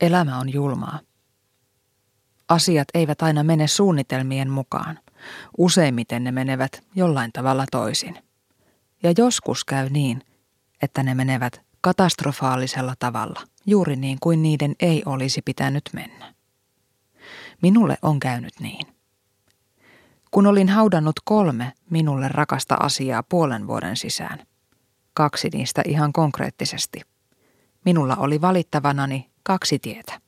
Elämä on julmaa. Asiat eivät aina mene suunnitelmien mukaan. Useimmiten ne menevät jollain tavalla toisin. Ja joskus käy niin, että ne menevät katastrofaalisella tavalla, juuri niin kuin niiden ei olisi pitänyt mennä. Minulle on käynyt niin. Kun olin haudannut kolme minulle rakasta asiaa puolen vuoden sisään, kaksi niistä ihan konkreettisesti, minulla oli valittavanani kaksi tietä.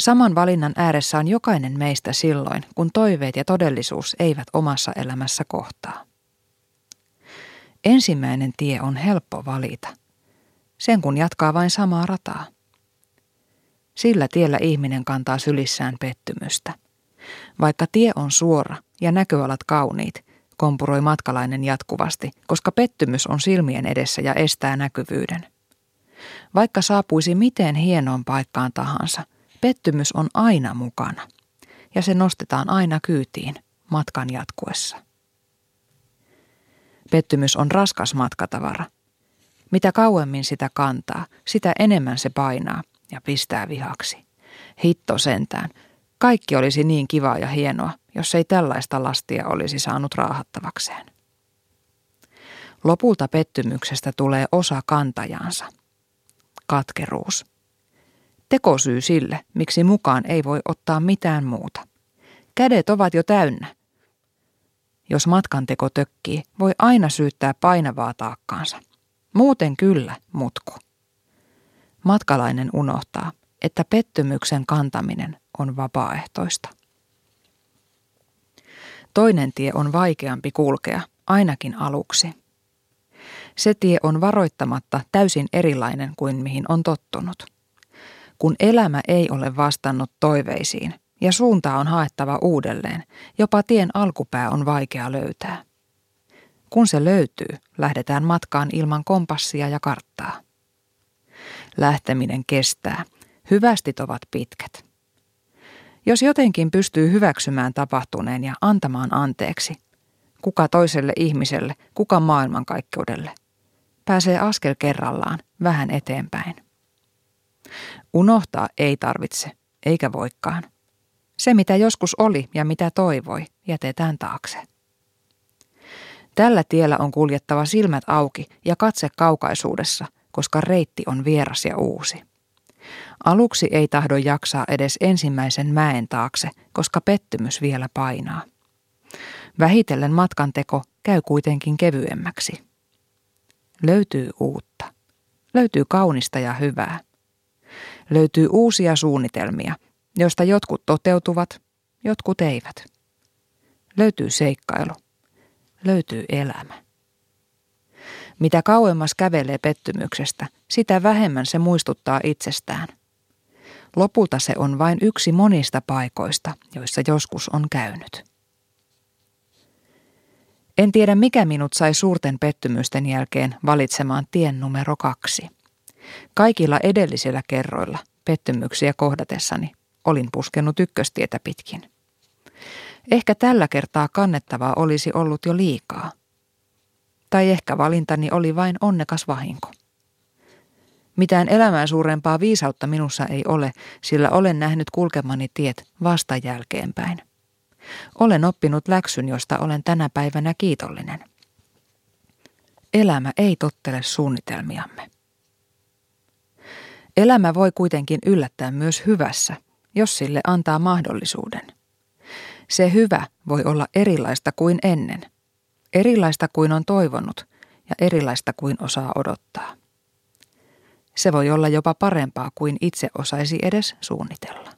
Saman valinnan ääressä on jokainen meistä silloin, kun toiveet ja todellisuus eivät omassa elämässä kohtaa. Ensimmäinen tie on helppo valita. Sen kun jatkaa vain samaa rataa. Sillä tiellä ihminen kantaa sylissään pettymystä. Vaikka tie on suora ja näköalat kauniit, kompuroi matkalainen jatkuvasti, koska pettymys on silmien edessä ja estää näkyvyyden. Vaikka saapuisi miten hienoon paikkaan tahansa, pettymys on aina mukana ja se nostetaan aina kyytiin matkan jatkuessa. Pettymys on raskas matkatavara. Mitä kauemmin sitä kantaa, sitä enemmän se painaa ja pistää vihaksi. Hitto sentään. Kaikki olisi niin kivaa ja hienoa, jos ei tällaista lastia olisi saanut raahattavakseen. Lopulta pettymyksestä tulee osa kantajansa. Katkeruus. Tekosyy sille, miksi mukaan ei voi ottaa mitään muuta. Kädet ovat jo täynnä. Jos matkanteko tökkii, voi aina syyttää painavaa taakkaansa. Muuten kyllä, mutku. Matkalainen unohtaa, että pettymyksen kantaminen on vapaaehtoista. Toinen tie on vaikeampi kulkea, ainakin aluksi. Se tie on varoittamatta täysin erilainen kuin mihin on tottunut. Kun elämä ei ole vastannut toiveisiin ja suuntaa on haettava uudelleen, jopa tien alkupää on vaikea löytää. Kun se löytyy, lähdetään matkaan ilman kompassia ja karttaa. Lähteminen kestää. Hyvästit ovat pitkät. Jos jotenkin pystyy hyväksymään tapahtuneen ja antamaan anteeksi, kuka toiselle ihmiselle, kuka maailmankaikkeudelle, pääsee askel kerrallaan vähän eteenpäin. Unohtaa ei tarvitse, eikä voikaan. Se, mitä joskus oli ja mitä toivoi, jätetään taakse. Tällä tiellä on kuljettava silmät auki ja katse kaukaisuudessa, koska reitti on vieras ja uusi. Aluksi ei tahdo jaksaa edes ensimmäisen mäen taakse, koska pettymys vielä painaa. Vähitellen matkanteko käy kuitenkin kevyemmäksi. Löytyy uutta. Löytyy kaunista ja hyvää. Löytyy uusia suunnitelmia, joista jotkut toteutuvat, jotkut eivät. Löytyy seikkailu löytyy elämä. Mitä kauemmas kävelee pettymyksestä, sitä vähemmän se muistuttaa itsestään. Lopulta se on vain yksi monista paikoista, joissa joskus on käynyt. En tiedä, mikä minut sai suurten pettymysten jälkeen valitsemaan tien numero kaksi. Kaikilla edellisillä kerroilla, pettymyksiä kohdatessani, olin puskenut ykköstietä pitkin. Ehkä tällä kertaa kannettavaa olisi ollut jo liikaa. Tai ehkä valintani oli vain onnekas vahinko. Mitään elämää suurempaa viisautta minussa ei ole, sillä olen nähnyt kulkemani tiet vasta jälkeenpäin. Olen oppinut läksyn, josta olen tänä päivänä kiitollinen. Elämä ei tottele suunnitelmiamme. Elämä voi kuitenkin yllättää myös hyvässä, jos sille antaa mahdollisuuden. Se hyvä voi olla erilaista kuin ennen, erilaista kuin on toivonut ja erilaista kuin osaa odottaa. Se voi olla jopa parempaa kuin itse osaisi edes suunnitella.